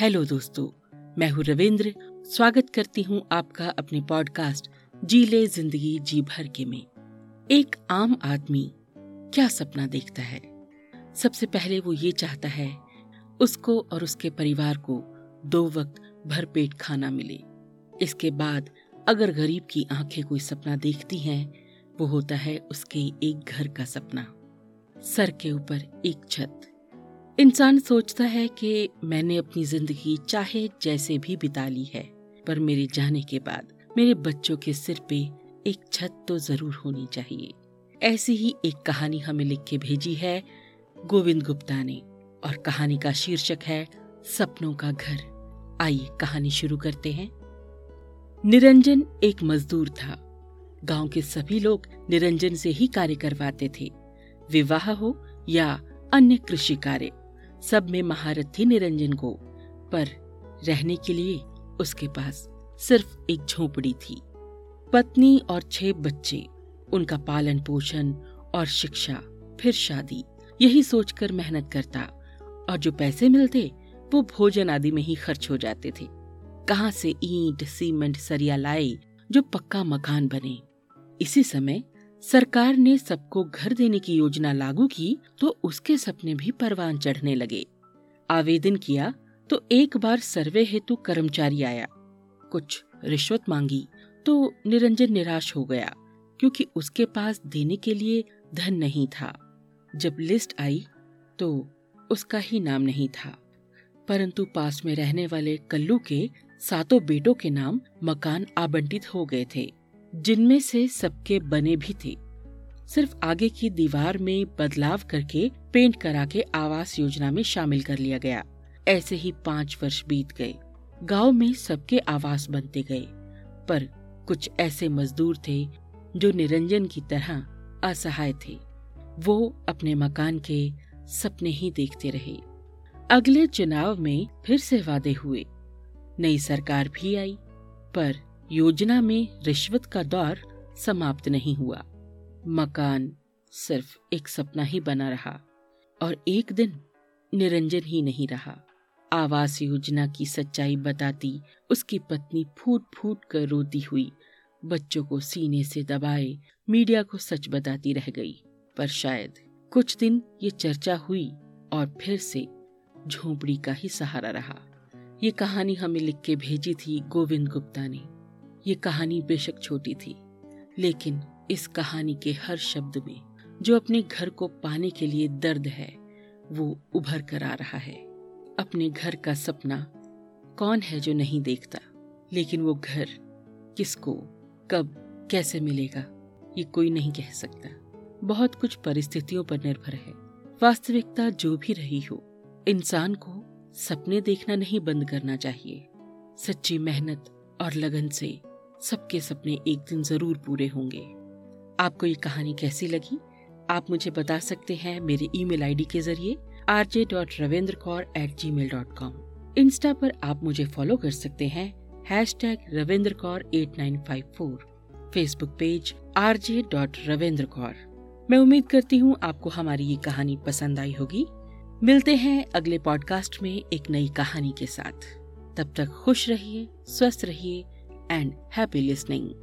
Hello दोस्तों, मैं हूँ रविंद्र। स्वागत करती हूँ आपका अपने पॉडकास्ट जी ले ज़िंदगी जी भर के में। एक आम आदमी क्या सपना देखता है? सबसे पहले वो ये चाहता है, उसको और उसके परिवार को दो वक्त भरपेट खाना मिले। इसके बाद अगर गरीब की आँखें कोई सपना देखती हैं, वो होता है उसके एक घर का सपना। सर के ऊपर एक छत। इंसान सोचता है कि मैंने अपनी ज़िंदगी चाहे जैसे भी बिता ली है, पर मेरे जाने के बाद मेरे बच्चों के सिर पे एक छत तो ज़रूर होनी चाहिए। ऐसी ही एक कहानी हमें लिख के भेजी है गोविंद गुप्ता ने, और कहानी का शीर्षक है सपनों का घर। आइए कहानी शुरू करते हैं। निरंजन एक मजदूर था। गाँव के सभी लोग निरंजन से ही कार्य करवाते थे। विवाह हो या अन्य कृषि कार्य सब में महारत थी निरंजन को, पर रहने के लिए उसके पास सिर्फ़ एक झोपड़ी थी। पत्नी और छह बच्चे, उनका पालन पोषण और शिक्षा, फिर शादी, यही सोचकर मेहनत करता, और जो पैसे मिलते, वो भोजन आदि में ही खर्च हो जाते थे। कहाँ से ईंट, सीमेंट, सरिया लाए, जो पक्का मकान बने। इसी समय सरकार ने सबको घर देने की योजना लागू की तो उसके सपने भी परवान चढ़ने लगे। आवेदन किया तो एक बार सर्वे हेतु कर्मचारी आया। कुछ रिश्वत मांगी तो निरंजन निराश हो गया, क्योंकि उसके पास देने के लिए धन नहीं था। जब लिस्ट आई तो उसका ही नाम नहीं था, परंतु पास में रहने वाले कल्लू के सातों बेटों के नाम मकान आवंटित हो गए थे। जिनमें से सबके बने भी थे। सिर्फ़ आगे की दीवार में बदलाव करके पेंट करा के आवास योजना में शामिल कर लिया गया। ऐसे ही पाँच वर्ष बीत गए। गाँव में सबके आवास बनते गए। पर कुछ ऐसे मजदूर थे जो निरंजन की तरह असहाय थे। वो अपने मकान के सपने ही देखते रहे। अगले चुनाव में फिर से वादे हुए। नई सरकार भी आई, पर योजना में रिश्वत का दौर समाप्त नहीं हुआ। मकान सिर्फ़ एक सपना ही बना रहा और एक दिन निरंजन ही नहीं रहा। आवास योजना की सच्चाई बताती उसकी पत्नी फूट फूट कर रोती हुई, बच्चों को सीने से दबाए, मीडिया को सच बताती रह गई। पर शायद कुछ दिन ये चर्चा हुई और फिर से झोपड़ी का ही सहारा रहा। ये कहानी हमें लिख के भेजी थी गोविंद गुप्ता ने। ये कहानी बेशक छोटी थी, लेकिन इस कहानी के हर शब्द में जो अपने घर को पाने के लिए दर्द है, वो उभर कर आ रहा है। अपने घर का सपना कौन है जो नहीं देखता? लेकिन वो घर किसको, कब, कैसे मिलेगा, ये कोई नहीं कह सकता। बहुत कुछ परिस्थितियों पर निर्भर है। वास्तविकता जो भी रही हो, इंसान को सपने देखना नहीं बंद करना चाहिए। सच्ची मेहनत और लगन से सबके सपने एक दिन ज़रूर पूरे होंगे। आपको ये कहानी कैसी लगी? आप मुझे बता सकते हैं मेरे ईमेल आईडी के ज़रिए R J dot Ravinder Kaur at Gmail dot com Insta पर आप मुझे फॉलो कर सकते हैं hashtag Ravinder Kaur at nine five four Facebook page R J dot Ravinder Kaur मैं उम्मीद करती हूँ आपको हमारी ये कहानी पसंद आई होगी। मिलते हैं अगले पॉडकास्ट में एक नई कहानी के साथ। तब तक खुश रहिए, स्वस्थ रहिए and happy listening.